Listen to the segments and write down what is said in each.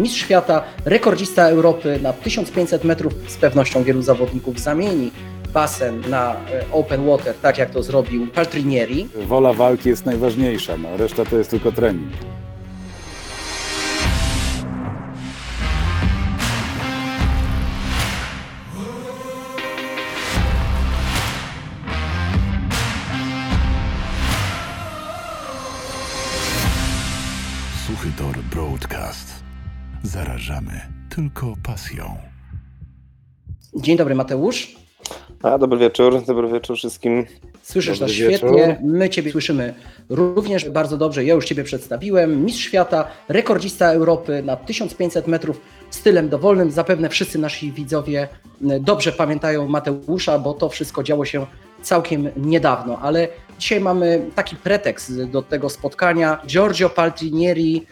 mistrz świata, rekordzista Europy na 1500 metrów, z pewnością wielu zawodników zamieni basen na e, open water, tak jak to zrobił Paltrinieri. Wola walki jest najważniejsza, no, reszta to jest tylko trening. Tylko pasją. Dzień dobry Mateusz. A, dobry wieczór, dobry wieczór wszystkim. Słyszysz nas świetnie, wieczór. my Ciebie słyszymy również bardzo dobrze. Ja już Ciebie przedstawiłem. Mistrz świata, rekordzista Europy na 1500 metrów stylem dowolnym. Zapewne wszyscy nasi widzowie m, dobrze pamiętają Mateusza, bo to wszystko działo się całkiem niedawno, ale dzisiaj mamy taki pretekst do tego spotkania. Giorgio Paltrinieri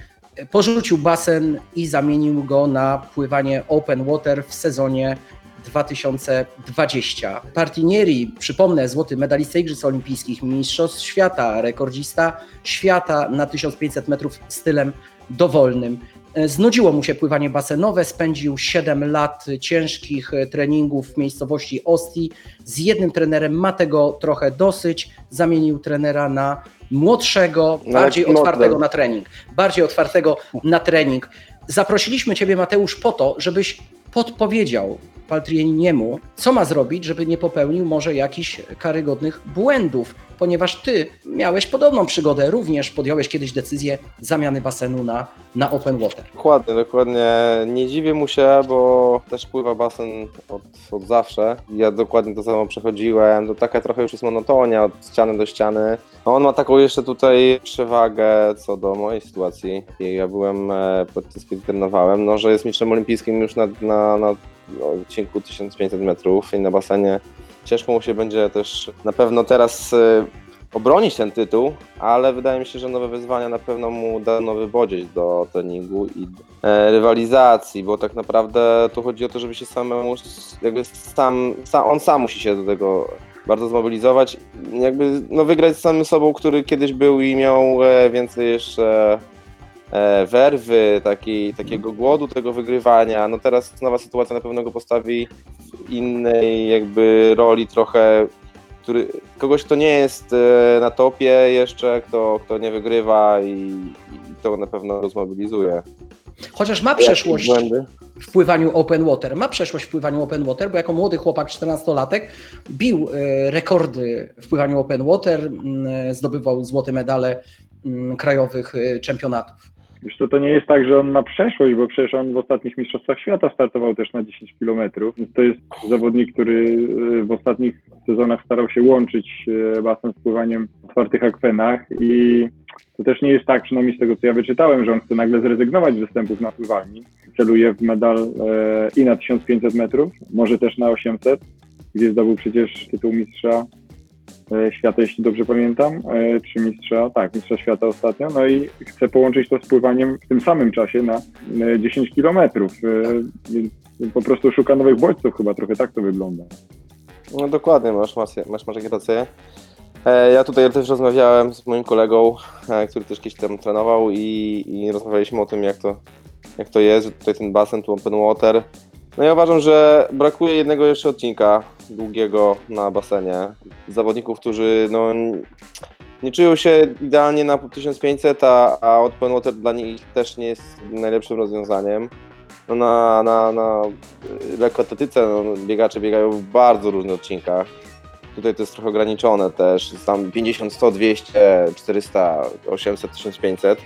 porzucił basen i zamienił go na pływanie open water w sezonie 2020. Partinieri, przypomnę, złoty medalista Igrzysk Olimpijskich, mistrzostw świata, rekordzista świata na 1500 metrów stylem dowolnym. E, Znudziło mu się pływanie basenowe, spędził 7 lat ciężkich e, treningów w miejscowości Osti. Z jednym trenerem ma tego trochę dosyć. Zamienił trenera na młodszego, No, bardziej model. otwartego na trening. Bardziej otwartego na trening. Zaprosiliśmy Ciebie, Mateusz, po to, żebyś podpowiedział Paltriniemu, co ma zrobić, żeby nie popełnił może jakichś karygodnych błędów, ponieważ Ty miałeś podobną przygodę, również podjąłeś kiedyś decyzję zamiany basenu na, na open water. Dokładnie, dokładnie. Nie dziwię mu się, bo też pływa basen od, od zawsze. Ja dokładnie to samo przechodziłem. To taka trochę już jest monotonia od ściany do ściany. A on ma taką jeszcze tutaj przewagę co do mojej sytuacji. Ja byłem e, podczas kiedy trenowałem, no, że jest mistrzem olimpijskim już na, na, na odcinku 1500 metrów i na basenie. Ciężko mu się będzie też na pewno teraz e, obronić ten tytuł, ale wydaje mi się, że nowe wyzwania na pewno mu da nowy bodziec do treningu i e, rywalizacji, bo tak naprawdę tu chodzi o to, żeby się samemu, jakby sam, sam, on sam musi się do tego bardzo zmobilizować, jakby no, wygrać z samym sobą, który kiedyś był i miał e, więcej jeszcze werwy, taki, takiego głodu tego wygrywania. No teraz nowa sytuacja na pewno go postawi w innej jakby roli trochę który, kogoś, kto nie jest e, na topie jeszcze, kto, kto nie wygrywa i, i to na pewno go zmobilizuje. Chociaż ma przeszłość w pływaniu open water, ma przeszłość w pływaniu open water, bo jako młody chłopak, 14-latek, bił e, rekordy w pływaniu open water, zdobywał złote medale krajowych e, czempionatów. Wiesz to, nie jest tak, że on ma przeszłość, bo przecież on w ostatnich Mistrzostwach Świata startował też na 10 km. To jest zawodnik, który y, w ostatnich sezonach starał się łączyć y, basen z pływaniem w otwartych akwenach i to też nie jest tak, przynajmniej z tego co ja wyczytałem, że on chce nagle zrezygnować z występów na pływalni. Celuje w medal e, i na 1500 metrów, może też na 800, gdzie zdobył przecież tytuł mistrza e, świata, jeśli dobrze pamiętam, e, czy mistrza, tak, mistrza świata ostatnio, no i chcę połączyć to z pływaniem w tym samym czasie na e, 10 kilometrów, e, więc po prostu szuka nowych bodźców, chyba trochę tak to wygląda. No dokładnie, masz, rację, masz, masz rację. E, Ja tutaj też rozmawiałem z moim kolegą, e, który też kiedyś tam trenował i, i rozmawialiśmy o tym, jak to, jak to jest, tutaj ten basen, tu open water. No ja uważam, że brakuje jednego jeszcze odcinka długiego na basenie. Zawodników, którzy no, nie czują się idealnie na 1500, a, a open water dla nich też nie jest najlepszym rozwiązaniem. No na, na, na y, lekkoatletyce no, biegacze biegają w bardzo różnych odcinkach. Tutaj to jest trochę ograniczone też. Tam 50, 100, 200, 400, 800, 1500.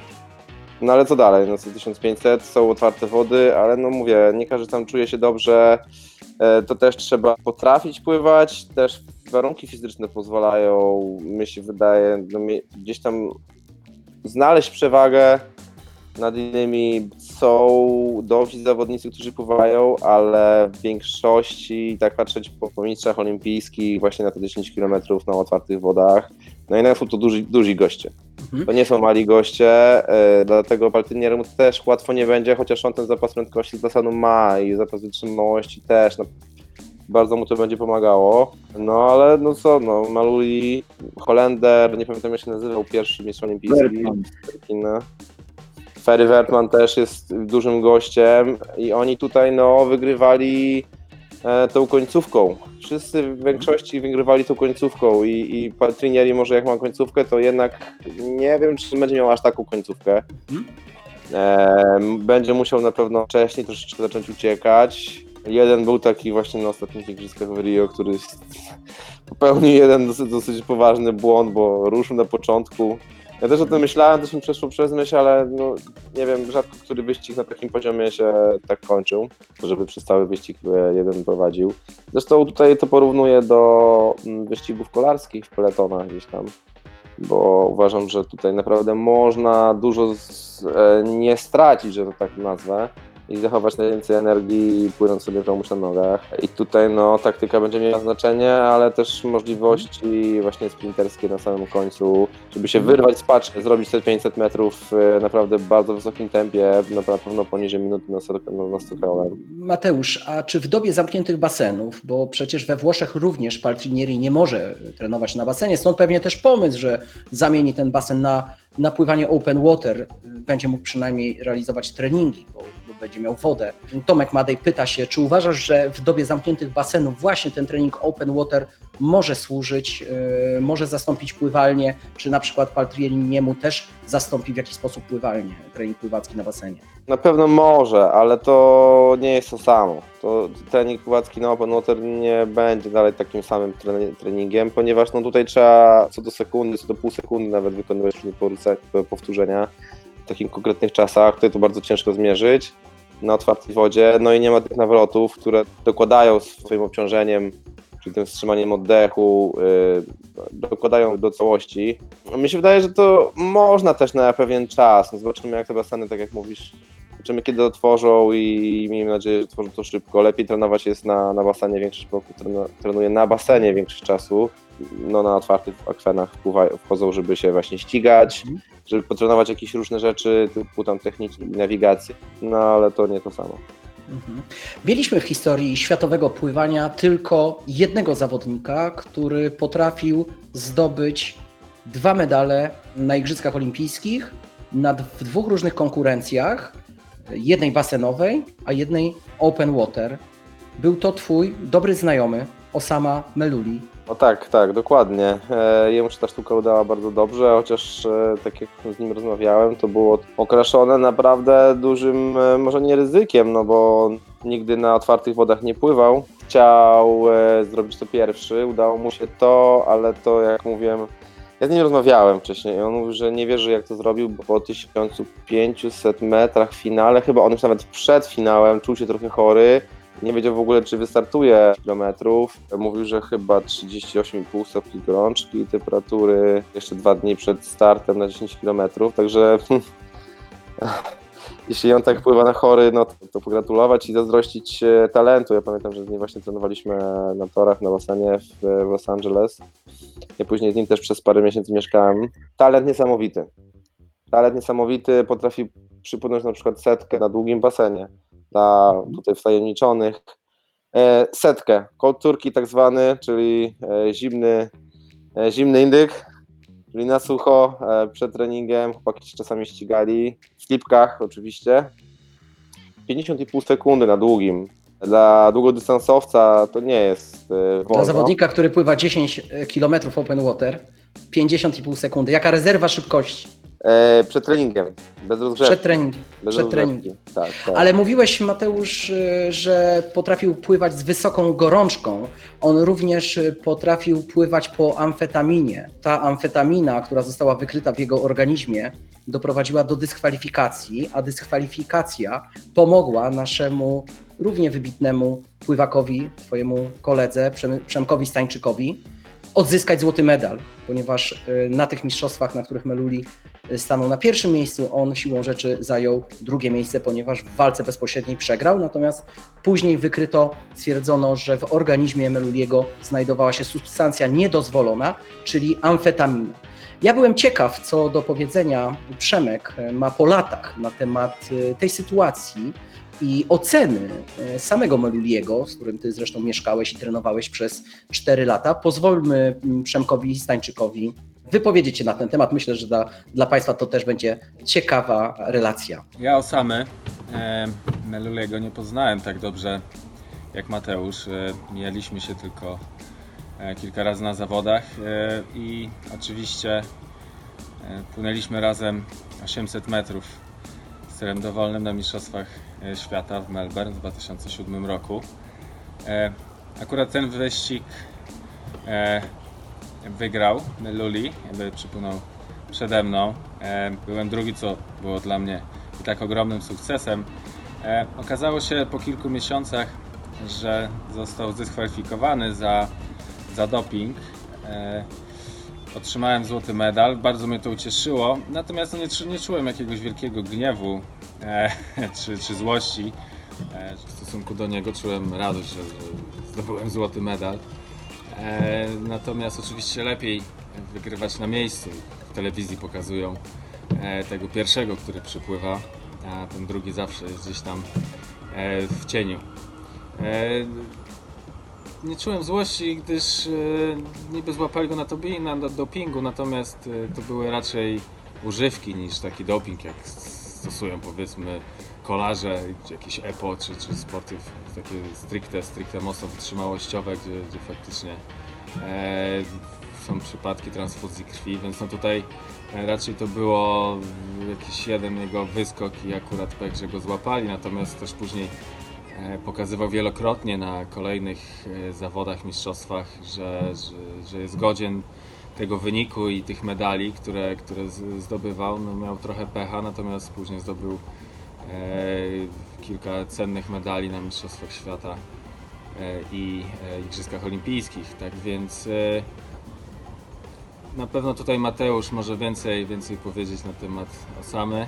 No ale co dalej? No co 1500 są otwarte wody, ale no mówię, nie każdy tam czuje się dobrze. E, To też trzeba potrafić pływać, też warunki fizyczne pozwalają, mi się wydaje, no, gdzieś tam znaleźć przewagę nad innymi. Są dobrzy zawodnicy, którzy pływają, ale w większości, tak patrzeć po, po mistrzach olimpijskich, właśnie na te 10 km na otwartych wodach, no jednak są to duzi, duzi goście. Mhm. To nie są mali goście, e, dlatego Paltynieremu też łatwo nie będzie, chociaż on ten zapas prędkości z basenu ma i zapas wytrzymałości też. No, bardzo mu to będzie pomagało. No ale no co, no Maluli, Holender, nie pamiętam jak się nazywał, pierwszy mistrz olimpijski. Ferry Wertman też jest dużym gościem i oni tutaj no, wygrywali tą końcówką. Wszyscy w większości wygrywali tą końcówką i, i Paltrinieri może jak ma końcówkę, to jednak nie wiem, czy będzie miał aż taką końcówkę. E, będzie musiał na pewno wcześniej troszeczkę zacząć uciekać. Jeden był taki właśnie na ostatnich igrzyskach w Rio, który popełnił jeden dosyć, dosyć poważny błąd, bo ruszył na początku. Ja też o tym myślałem, też mi przeszło przez myśl, ale no, nie wiem, rzadko który wyścig na takim poziomie się tak kończył, żeby przez cały wyścig e, jeden prowadził. Zresztą tutaj to porównuję do mm, wyścigów kolarskich w peletonach gdzieś tam, bo uważam, że tutaj naprawdę można dużo z, e, nie stracić, że to tak nazwę, i zachować najwięcej energii płynąc sobie komuś na nogach. I tutaj no taktyka będzie miała znaczenie, ale też możliwości właśnie sprinterskie na samym końcu, żeby się wyrwać z paczki, zrobić te 500 metrów w naprawdę bardzo wysokim tempie, na pewno poniżej minuty na, na, na stokrałem. Mateusz, a czy w dobie zamkniętych basenów, bo przecież we Włoszech również Paltrinieri nie może trenować na basenie, stąd pewnie też pomysł, że zamieni ten basen na, na pływanie open water, będzie mógł przynajmniej realizować treningi, bo będzie miał wodę. Tomek Madej pyta się, czy uważasz, że w dobie zamkniętych basenów właśnie ten trening open water może służyć, yy, może zastąpić pływalnię, czy na przykład Paltriniemu też zastąpi w jakiś sposób pływalnię, trening pływacki na basenie? Na pewno może, ale to nie jest to samo. To trening pływacki na open water nie będzie dalej takim samym treningiem, ponieważ no tutaj trzeba co do sekundy, co do pół sekundy nawet wykonywać powtórzenia w takich konkretnych czasach. Tutaj to bardzo ciężko zmierzyć na otwartej wodzie, no i nie ma tych nawrotów, które dokładają swoim obciążeniem, czyli tym wstrzymaniem oddechu, yy, dokładają do całości. Mi się wydaje, że to można też na pewien czas. No zobaczymy, jak te baseny, tak jak mówisz, zobaczymy, kiedy otworzą i miejmy nadzieję, że otworzą to szybko. Lepiej trenować jest na, na basenie, większość roku trenuje na basenie większość czasu. No na otwartych akwenach wchodzą, żeby się właśnie ścigać, żeby potrenować jakieś różne rzeczy, typu tam techniki, nawigację, no ale to nie to samo. Mhm. Mieliśmy w historii światowego pływania tylko jednego zawodnika, który potrafił zdobyć dwa medale na Igrzyskach Olimpijskich na w dwóch różnych konkurencjach, jednej basenowej, a jednej open water. Był to twój dobry znajomy Osama Meluli. No tak, tak, dokładnie. E, jemu się ta sztuka udała bardzo dobrze, chociaż e, tak jak z nim rozmawiałem, to było okraszone naprawdę dużym, e, może nie ryzykiem, no bo nigdy na otwartych wodach nie pływał. Chciał zrobić to pierwszy, udało mu się to, ale to jak mówiłem, ja z nim rozmawiałem wcześniej i on mówił, że nie wierzy jak to zrobił, bo po 1500 metrach w finale, chyba on już nawet przed finałem czuł się trochę chory, nie wiedział w ogóle, czy wystartuje kilometrów. Mówił, że chyba 38,5 stopni gorączki temperatury jeszcze dwa dni przed startem na 10 kilometrów, także jeśli on tak pływa na chory, no to, to pogratulować i zazdrościć e, talentu. Ja pamiętam, że z nim właśnie trenowaliśmy na torach na basenie w, w Los Angeles. Ja później z nim też przez parę miesięcy mieszkałem. Talent niesamowity. Talent niesamowity, potrafi przypłynąć na przykład setkę na długim basenie dla tutaj wtajemniczonych. E, setkę, cold tak zwany, czyli e, zimny, e, zimny indyk, czyli na sucho, e, przed treningiem, chłopaki się czasami ścigali, w slipkach oczywiście. 50,5 sekundy na długim. Dla długodystansowca to nie jest e, wolno. Dla zawodnika, który pływa 10 km open water, 50,5 sekundy. Jaka rezerwa szybkości? E, przed treningiem, bez rozgrzewki. Przed treningiem. Bez Przed treningiem. Tak, tak. Ale mówiłeś, Mateusz, y, że potrafił pływać z wysoką gorączką. On również potrafił pływać po amfetaminie. Ta amfetamina, która została wykryta w jego organizmie, doprowadziła do dyskwalifikacji, a dyskwalifikacja pomogła naszemu równie wybitnemu pływakowi, twojemu koledze Przem- Przemkowi Stańczykowi, odzyskać złoty medal, ponieważ y, na tych mistrzostwach, na których Meluli y, stanął na pierwszym miejscu, on siłą rzeczy zajął drugie miejsce, ponieważ w walce bezpośredniej przegrał, natomiast później wykryto, stwierdzono, że w organizmie Meluliego znajdowała się substancja niedozwolona, czyli amfetamina. Ja byłem ciekaw, co do powiedzenia Przemek y, ma po latach na temat tej sytuacji i oceny e, samego Meluliego, z którym ty zresztą mieszkałeś i trenowałeś przez 4 lata. Pozwólmy mm, Przemkowi Stańczykowi wypowiedzieć się na ten temat. Myślę, że dla, dla Państwa to też będzie ciekawa relacja. Ja Osamy e, Melulego nie poznałem tak dobrze jak Mateusz. E, mijaliśmy się tylko e, kilka razy na zawodach i oczywiście płynęliśmy razem 800 metrów stylem dowolnym na Mistrzostwach Świata w Melbourne w 2007 roku. E, akurat ten wyścig e, wygrał Meluli, jakby przypłynął przede mną. E, byłem drugi, co było dla mnie i tak ogromnym sukcesem. E, okazało się po kilku miesiącach, że został zdyskwalifikowany za, za doping. Otrzymałem złoty medal, bardzo mnie to ucieszyło, natomiast no nie, nie czułem jakiegoś wielkiego gniewu e, czy, czy złości e, w stosunku do niego. Czułem radość, że, że zdobyłem złoty medal. E, natomiast oczywiście lepiej wygrywać na miejscu. W telewizji pokazują e, tego pierwszego, który przypływa, a ten drugi zawsze jest gdzieś tam e, w cieniu. E, nie czułem złości, gdyż e, niby złapali go na, tobi- na dopingu, natomiast e, to były raczej używki niż taki doping, jak stosują powiedzmy kolarze, jakieś EPO, czy, czy sporty takie stricte, stricte mocno wytrzymałościowe, gdzie, gdzie faktycznie e, są przypadki transfuzji krwi, więc no tutaj e, raczej to było jakiś jeden jego wyskok i akurat pech, że go złapali, natomiast też później pokazywał wielokrotnie na kolejnych e, zawodach, mistrzostwach, że, że, że jest godzien tego wyniku i tych medali, które, które zdobywał. No, miał trochę pecha, natomiast później zdobył e, kilka cennych medali na Mistrzostwach Świata e, i e, Igrzyskach Olimpijskich. Tak więc e, na pewno tutaj Mateusz może więcej, więcej powiedzieć na temat Osamy.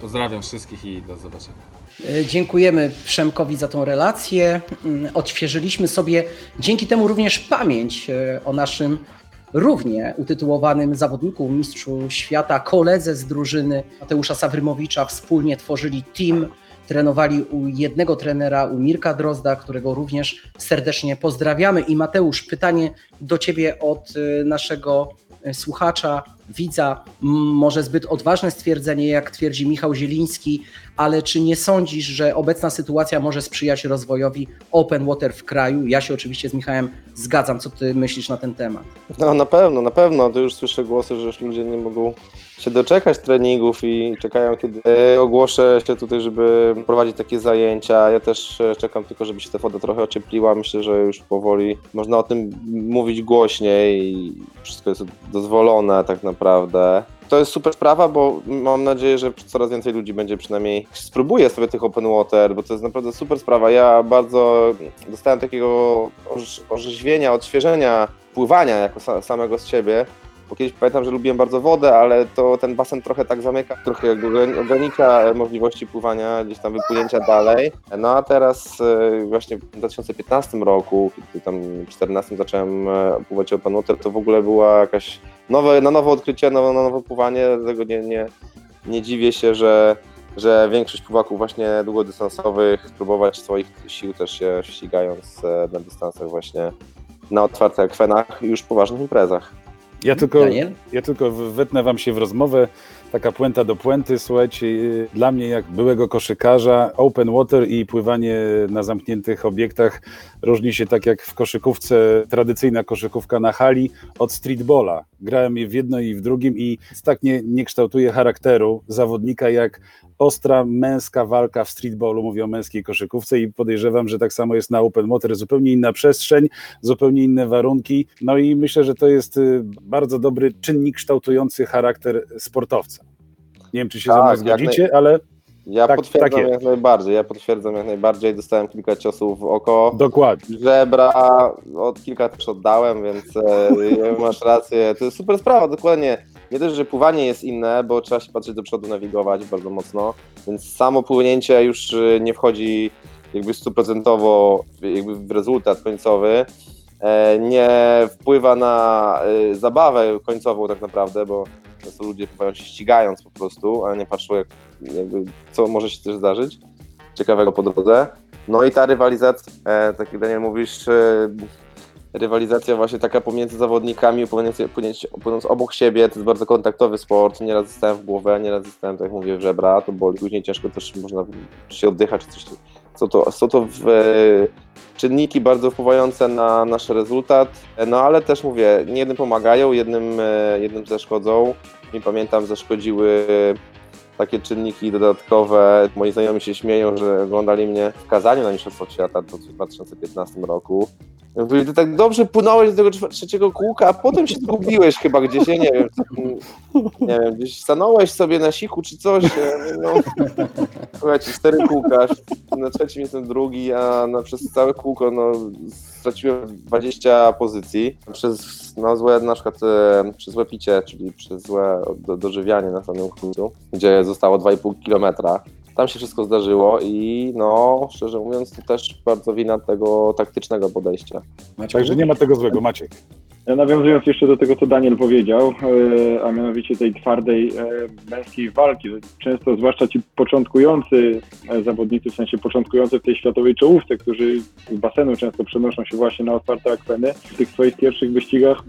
Pozdrawiam wszystkich i do zobaczenia. E, Dziękujemy Przemkowi za tą relację. Mm, Odświeżyliśmy sobie dzięki temu również pamięć e, o naszym równie utytułowanym zawodniku, mistrzu świata, koledze z drużyny Mateusza Sawrymowicza. Wspólnie tworzyli team, trenowali u jednego trenera, u Mirka Drozda, którego również serdecznie pozdrawiamy. I Mateusz, pytanie do Ciebie od e, naszego słuchacza, widza. Może zbyt odważne stwierdzenie, jak twierdzi Michał Zieliński, ale czy nie sądzisz, że obecna sytuacja może sprzyjać rozwojowi open water w kraju? Ja się oczywiście z Michałem zgadzam. Co ty myślisz na ten temat? No na pewno, na pewno. To już słyszę głosy, że już ludzie nie mogą się doczekać treningów i czekają, kiedy ogłoszę się tutaj, żeby prowadzić takie zajęcia. Ja też e, czekam tylko, żeby się ta woda trochę ociepliła. Myślę, że już powoli można o tym mówić głośniej i wszystko jest dozwolone tak naprawdę. To jest super sprawa, bo mam nadzieję, że coraz więcej ludzi będzie przynajmniej spróbuje sobie tych open water, bo to jest naprawdę super sprawa. Ja bardzo dostałem takiego orz- orzeźwienia, odświeżenia pływania jako sa- samego z siebie. Bo kiedyś pamiętam, że lubiłem bardzo wodę, ale to ten basen trochę tak zamyka, trochę ogranicza e, możliwości pływania, gdzieś tam wypłynięcia dalej. No a teraz e, właśnie w 2015 roku, kiedy tam w 2014 zacząłem e, pływać open water, to w ogóle była jakaś nowe, na nowo odkrycie, nowe, na nowe pływanie, dlatego nie, nie, nie dziwię się, że, że większość pływaków właśnie długodystansowych spróbować swoich sił też się ścigając na dystansach właśnie na otwartych akwenach już poważnych imprezach. Ja tylko, Daniel? ja tylko wetnę wam się w rozmowę, taka puenta do puenty, słuchajcie, y, dla mnie jak byłego koszykarza, open water i pływanie na zamkniętych obiektach różni się tak jak w koszykówce, tradycyjna koszykówka na hali od streetballa. Grałem je w jedno i w drugim i tak nie, nie kształtuje charakteru zawodnika jak ostra męska walka w streetballu, mówię o męskiej koszykówce i podejrzewam, że tak samo jest na open water, zupełnie inna przestrzeń, zupełnie inne warunki, no i myślę, że to jest y, bardzo dobry czynnik kształtujący charakter sportowca. Nie wiem, czy się Tak, ze mną jak zgodzicie, ale Ja Tak- potwierdzam tak jak najbardziej, ja potwierdzam jak najbardziej, dostałem kilka ciosów w oko, dokładnie. żebra, od kilka też oddałem, więc e, masz rację, to jest super sprawa, dokładnie. Nie też, że pływanie jest inne, bo trzeba się patrzeć do przodu, nawigować bardzo mocno, więc samo płynięcie już e, nie wchodzi jakby stuprocentowo jakby w rezultat końcowy, e, nie wpływa na zabawę końcową tak naprawdę, bo Często ludzie pływają się ścigając po prostu, a nie patrzą jak, jakby, co może się też zdarzyć ciekawego po drodze. No i ta rywalizacja, e, tak jak Daniel mówisz, e, rywalizacja właśnie taka pomiędzy zawodnikami, płynąc obok siebie, to jest bardzo kontaktowy sport, nieraz zostałem w głowę, nieraz zostałem, tak jak mówię, w żebra, to boli, później ciężko też można się oddychać, czy coś, są to, są to w, e, czynniki bardzo wpływające na nasz rezultat, e, no ale też mówię, nie jednym pomagają, jednym, e, jednym zaszkodzą. Mi pamiętam, zaszkodziły takie czynniki dodatkowe. Moi znajomi się śmieją, że oglądali mnie w Kazaniu na Mistrzostwach Świata w 2015 roku. Mówili, ty tak dobrze płynąłeś do tego trzeciego kółka, a potem się zgubiłeś chyba gdzieś, ja nie wiem, nie wiem, gdzieś stanąłeś sobie na siku czy coś, no, słuchajcie, cztery kółka, na trzecim jestem drugi, a na, przez całe kółko no, straciłem 20 pozycji przez no, złe, na przykład e, przez złe picie, czyli przez złe do, dożywianie na samym końcu, gdzie zostało 2,5 kilometra. Tam się wszystko zdarzyło i no, szczerze mówiąc, to też bardzo wina tego taktycznego podejścia. Macie Także nie ma tego złego. Maciek. Ja nawiązując jeszcze do tego, co Daniel powiedział, e, a mianowicie tej twardej e, męskiej walki, często zwłaszcza ci początkujący e, zawodnicy, w sensie początkujący w tej światowej czołówce, którzy z basenu często przenoszą się właśnie na otwarte akweny, w tych swoich pierwszych wyścigach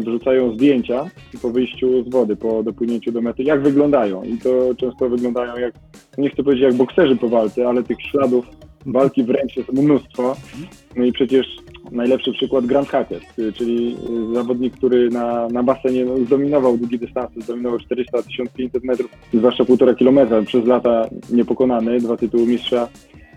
wrzucają zdjęcia po wyjściu z wody, po dopłynięciu do mety, jak wyglądają. I to często wyglądają jak, nie chcę powiedzieć jak bokserzy po walce, ale tych śladów walki wręcz jest mnóstwo. No i przecież najlepszy przykład Grand Hackett, czyli zawodnik, który na, na basenie no, zdominował długie dystanse, zdominował 400-1500 metrów, zwłaszcza półtora kilometra, przez lata niepokonany, dwa tytuły mistrza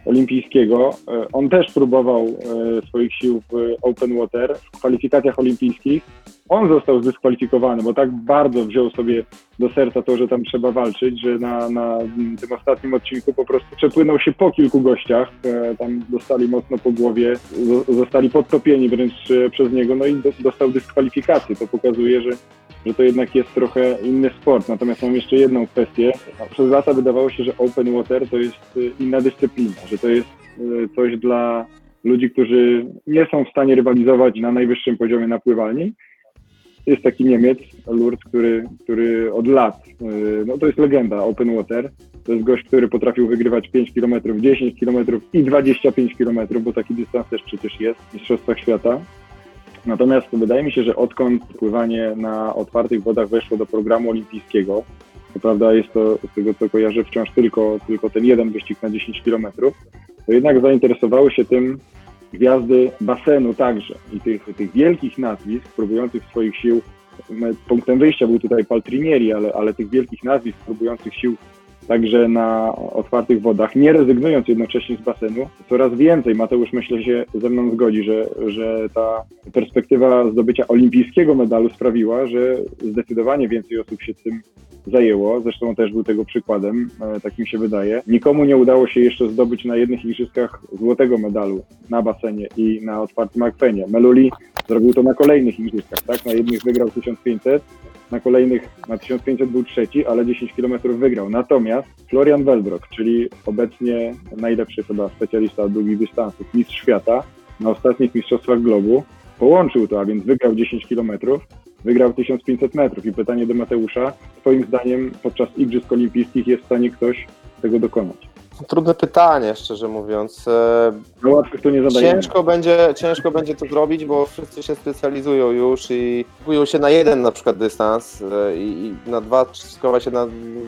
olimpijskiego. E, On też próbował e, swoich sił w open water, w kwalifikacjach olimpijskich. On został zdyskwalifikowany, bo tak bardzo wziął sobie do serca to, że tam trzeba walczyć, że na, na tym ostatnim odcinku po prostu przepłynął się po kilku gościach, e, tam dostali mocno po głowie, zo- zostali podtopieni wręcz e, przez niego, no i do, dostał dyskwalifikację. To pokazuje, że, że to jednak jest trochę inny sport. Natomiast mam jeszcze jedną kwestię. Przez lata wydawało się, że open water to jest e, inna dyscyplina, że to jest coś dla ludzi, którzy nie są w stanie rywalizować na najwyższym poziomie na pływalni. Jest taki Niemiec, Lurz, który, który od lat, yy, no to jest legenda Open Water. To jest gość, który potrafił wygrywać 5 km, 10 km i 25 km, bo taki dystans też przecież jest w Mistrzostwach Świata. Natomiast wydaje mi się, że odkąd pływanie na otwartych wodach weszło do programu olimpijskiego, prawda jest to, z tego co kojarzę, wciąż tylko, tylko ten jeden wyścig na 10 km, to jednak zainteresowały się tym gwiazdy basenu także. I tych, tych wielkich nazwisk próbujących swoich sił, punktem wyjścia był tutaj Paltrinieri, ale, ale tych wielkich nazwisk próbujących sił także na otwartych wodach, nie rezygnując jednocześnie z basenu, coraz więcej. Mateusz myślę się ze mną zgodzi, że, że ta perspektywa zdobycia olimpijskiego medalu sprawiła, że zdecydowanie więcej osób się tym zajęło. Zresztą też był tego przykładem, e, tak mi się wydaje. Nikomu nie udało się jeszcze zdobyć na jednych igrzyskach złotego medalu na basenie i na otwartym akwenie. Meluli zrobił to na kolejnych igrzyskach, tak? Na jednych wygrał 1500, na kolejnych na 1500 był trzeci, ale 10 km wygrał. Natomiast Florian Welbrock, czyli obecnie najlepszy chyba specjalista od długich dystansów, mistrz świata na ostatnich mistrzostwach globu, połączył to, a więc wygrał 10 km, wygrał 1500 metrów. I pytanie do Mateusza, twoim zdaniem podczas Igrzysk Olimpijskich jest w stanie ktoś tego dokonać? Trudne pytanie, szczerze mówiąc. E, No łatwych to nie. Ciężko będzie, ciężko będzie to zrobić, bo wszyscy się specjalizują już i kupują się na jeden na przykład dystans e, i, i na dwa skować się na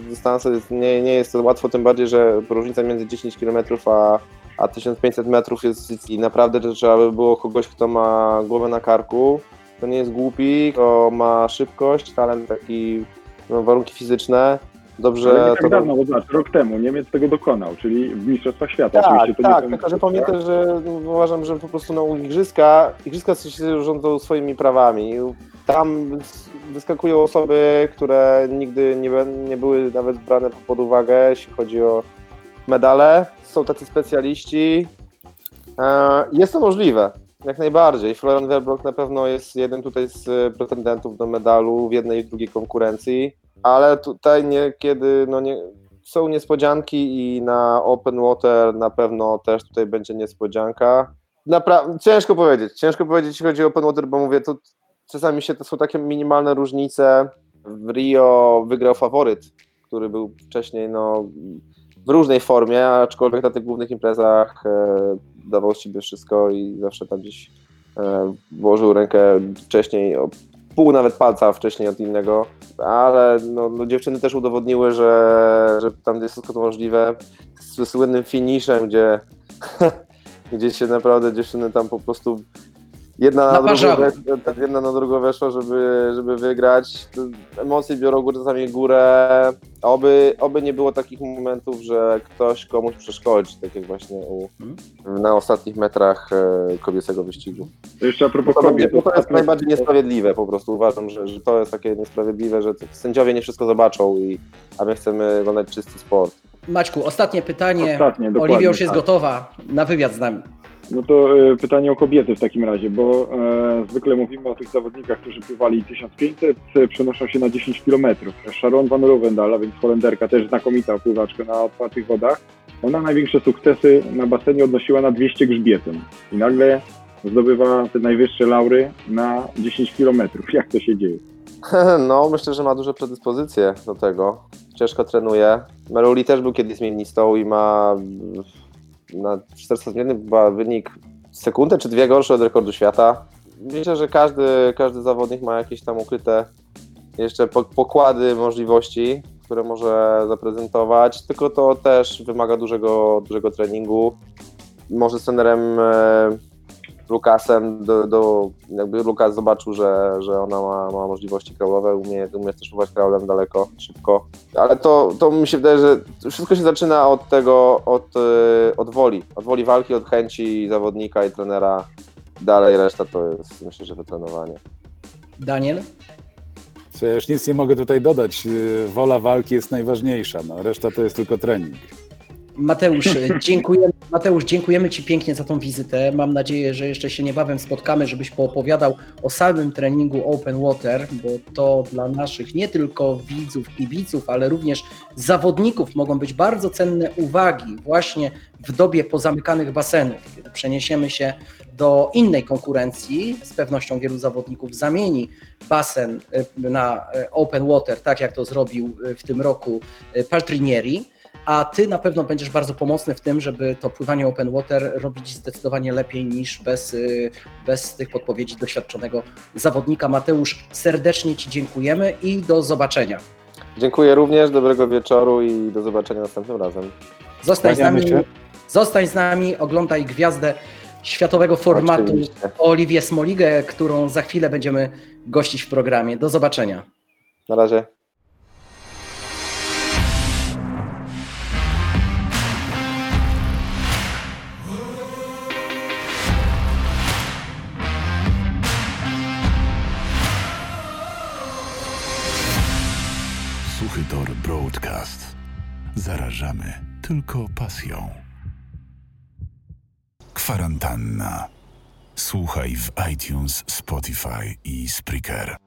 dystanse nie, nie jest to łatwo, tym bardziej, że różnica między 10 km a, a 1500 metrów jest i naprawdę trzeba by było kogoś, kto ma głowę na karku, kto nie jest głupi, kto ma szybkość, talent taki, no, warunki fizyczne. Dobrze Ale nie tak to dawno, bo zobacz, rok temu Niemiec tego dokonał, czyli w Mistrzostwach Świata. tak, Oczywiście to nie tak, są tylko że pamiętaj, że uważam, że po prostu no, igrzyska, igrzyska się rządzą swoimi prawami. Tam wyskakują osoby, które nigdy nie, nie były nawet brane pod uwagę, jeśli chodzi o medale. Są tacy specjaliści. E, Jest to możliwe, jak najbardziej. Florian Werbrock na pewno jest jeden tutaj z pretendentów do medalu w jednej i drugiej konkurencji, ale tutaj niekiedy no nie, są niespodzianki i na Open Water na pewno też tutaj będzie niespodzianka. Napra- ciężko powiedzieć, ciężko powiedzieć, jeśli chodzi o Open Water, bo mówię, to czasami się to są takie minimalne różnice w Rio wygrał faworyt, który był wcześniej no, w różnej formie, aczkolwiek na tych głównych imprezach e, dawał z siebie wszystko i zawsze tam gdzieś e, włożył rękę wcześniej, pół nawet palca wcześniej od innego, ale no, no, dziewczyny też udowodniły, że, że tam jest wszystko to możliwe. Z słynnym finiszem, gdzie, gdzie się naprawdę dziewczyny tam po prostu jedna na, drugą, weszła, tak, jedna na drugą weszła, żeby, żeby wygrać. Emocje biorą górę, czasami górę. Oby, oby nie było takich momentów, że ktoś komuś przeszkodzi, tak jak właśnie u, na ostatnich metrach e, kobiecego wyścigu. To jeszcze a propos to, kobiet. to jest najbardziej niesprawiedliwe po prostu. Uważam, że, że to jest takie niesprawiedliwe, że sędziowie nie wszystko zobaczą, i, a my chcemy oglądać czysty sport. Maćku, ostatnie pytanie. Ostatnie, Oliwia już jest tak. gotowa na wywiad z nami. No to e, pytanie o kobiety w takim razie, bo e, zwykle mówimy o tych zawodnikach, którzy pływali 1500, e, przenoszą się na 10 km. Sharon van Rovendal, a więc Holenderka, też znakomita pływaczka na otwartych wodach, ona największe sukcesy na basenie odnosiła na 200 grzbietem i nagle zdobywa te najwyższe laury na 10 km. Jak to się dzieje? No, myślę, że ma duże predyspozycje do tego. Ciężko trenuje. Meruli też był kiedyś zmiennistą i ma na 400 zmiennych chyba wynik sekundę czy dwie gorszy od rekordu świata. Myślę, że każdy, każdy zawodnik ma jakieś tam ukryte jeszcze po- pokłady możliwości, które może zaprezentować, tylko to też wymaga dużego, dużego treningu. Może z trenerem e, Lukasem, do, do, jakby Lukas zobaczył, że, że ona ma, ma możliwości kraolowe, umie, umie też pływać kraulem daleko, szybko. Ale to, to mi się wydaje, że wszystko się zaczyna od tego, od, e, od woli, od woli walki, od chęci zawodnika i trenera. Dalej reszta to jest, myślę, że wytrenowanie. Daniel? Co ja już nic nie mogę tutaj dodać. Yy, Wola walki jest najważniejsza, no, reszta to jest tylko trening. Mateusz, dziękujemy, Mateusz, dziękujemy Ci pięknie za tą wizytę. Mam nadzieję, że jeszcze się niebawem spotkamy, żebyś poopowiadał o samym treningu Open Water, bo to dla naszych nie tylko widzów, kibiców, ale również zawodników mogą być bardzo cenne uwagi właśnie w dobie pozamykanych basenów, kiedy przeniesiemy się do innej konkurencji. Z pewnością wielu zawodników zamieni basen y, na y, Open Water, tak jak to zrobił y, w tym roku Paltrinieri a ty na pewno będziesz bardzo pomocny w tym, żeby to pływanie open water robić zdecydowanie lepiej niż bez, y, bez tych podpowiedzi doświadczonego zawodnika. Mateusz, serdecznie Ci dziękujemy i do zobaczenia. Dziękuję również, dobrego wieczoru i do zobaczenia następnym razem. Zostań z nami, się. zostań z nami, oglądaj gwiazdę światowego formatu Oczywiście. Oliwię Smoligę, którą za chwilę będziemy gościć w programie. Do zobaczenia. Na razie. Tylko pasją. Kwarantanna. Słuchaj w iTunes, Spotify i Spreaker.